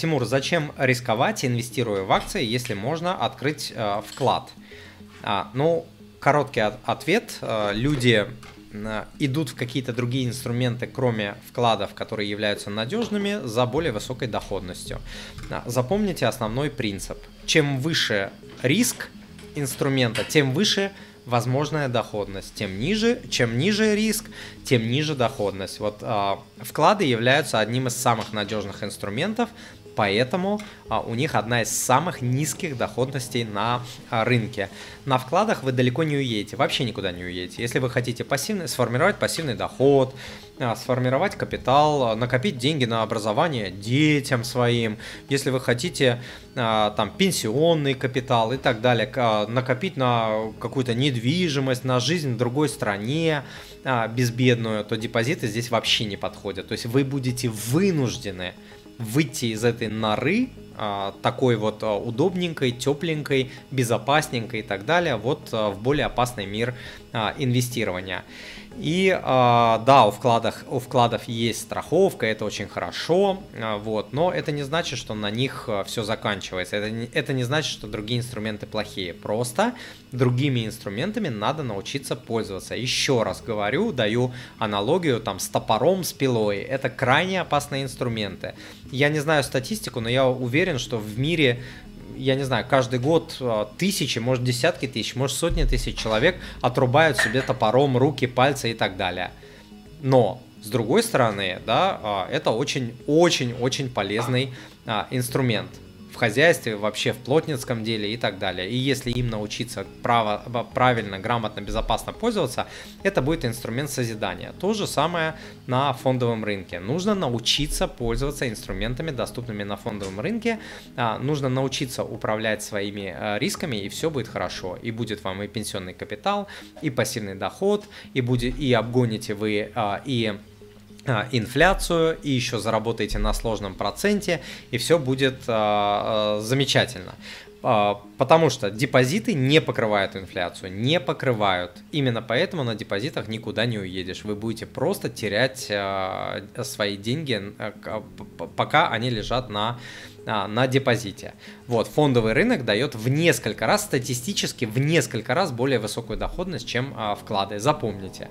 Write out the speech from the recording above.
Тимур, зачем рисковать, инвестируя в акции, если можно открыть э, вклад? А, ну, короткий от- ответ. Э, люди идут в какие-то другие инструменты, кроме вкладов, которые являются надежными, за более высокой доходностью. А, Запомните основной принцип. Чем выше риск инструмента, тем выше возможная доходность. Тем ниже, чем ниже риск, тем ниже доходность. Вот а, вклады являются одним из самых надежных инструментов, поэтому а, у них одна из самых низких доходностей на а, рынке. На вкладах вы далеко не уедете, вообще никуда не уедете. Если вы хотите пассивный, сформировать пассивный доход, сформировать капитал, а, накопить деньги на образование детям своим, если вы хотите а, там пенсионный капитал и так далее, а, накопить на какую-то недвижимость, на жизнь в другой стране а, безбедную, то депозиты здесь вообще не подходят. То есть вы будете вынуждены выйти из этой норы, а, такой вот а, удобненькой, тепленькой, безопасненькой и так далее, вот а, в более опасный мир а, инвестирования. И а, да, у вкладов, у вкладов есть страховка, это очень хорошо, а, вот, но это не значит, что на них все заканчивается. Это не, это не значит, что другие инструменты плохие. Просто другими инструментами надо научиться пользоваться. Еще раз говорю, даю аналогию там с топором, с пилой. Это крайне опасные инструменты. Я не знаю статистику, но я уверен, что в мире я не знаю, каждый год а, тысячи, может десятки тысяч, может сотни тысяч человек отрубают себе топором руки, пальцы и так далее. Но с другой стороны, да, а, это очень-очень-очень полезный а, инструмент в хозяйстве, вообще в плотницком деле и так далее. И если им научиться право, правильно, грамотно, безопасно пользоваться, это будет инструмент созидания. То же самое на фондовом рынке. Нужно научиться пользоваться инструментами, доступными на фондовом рынке. А, нужно научиться управлять своими а, рисками, и все будет хорошо. И будет вам и пенсионный капитал, и пассивный доход, и, будет, и обгоните вы а, и инфляцию и еще заработаете на сложном проценте и все будет а, а, замечательно а, потому что депозиты не покрывают инфляцию не покрывают именно поэтому на депозитах никуда не уедешь вы будете просто терять а, свои деньги а, пока они лежат на на депозите. Вот, фондовый рынок дает в несколько раз, статистически в несколько раз более высокую доходность, чем а, вклады. Запомните.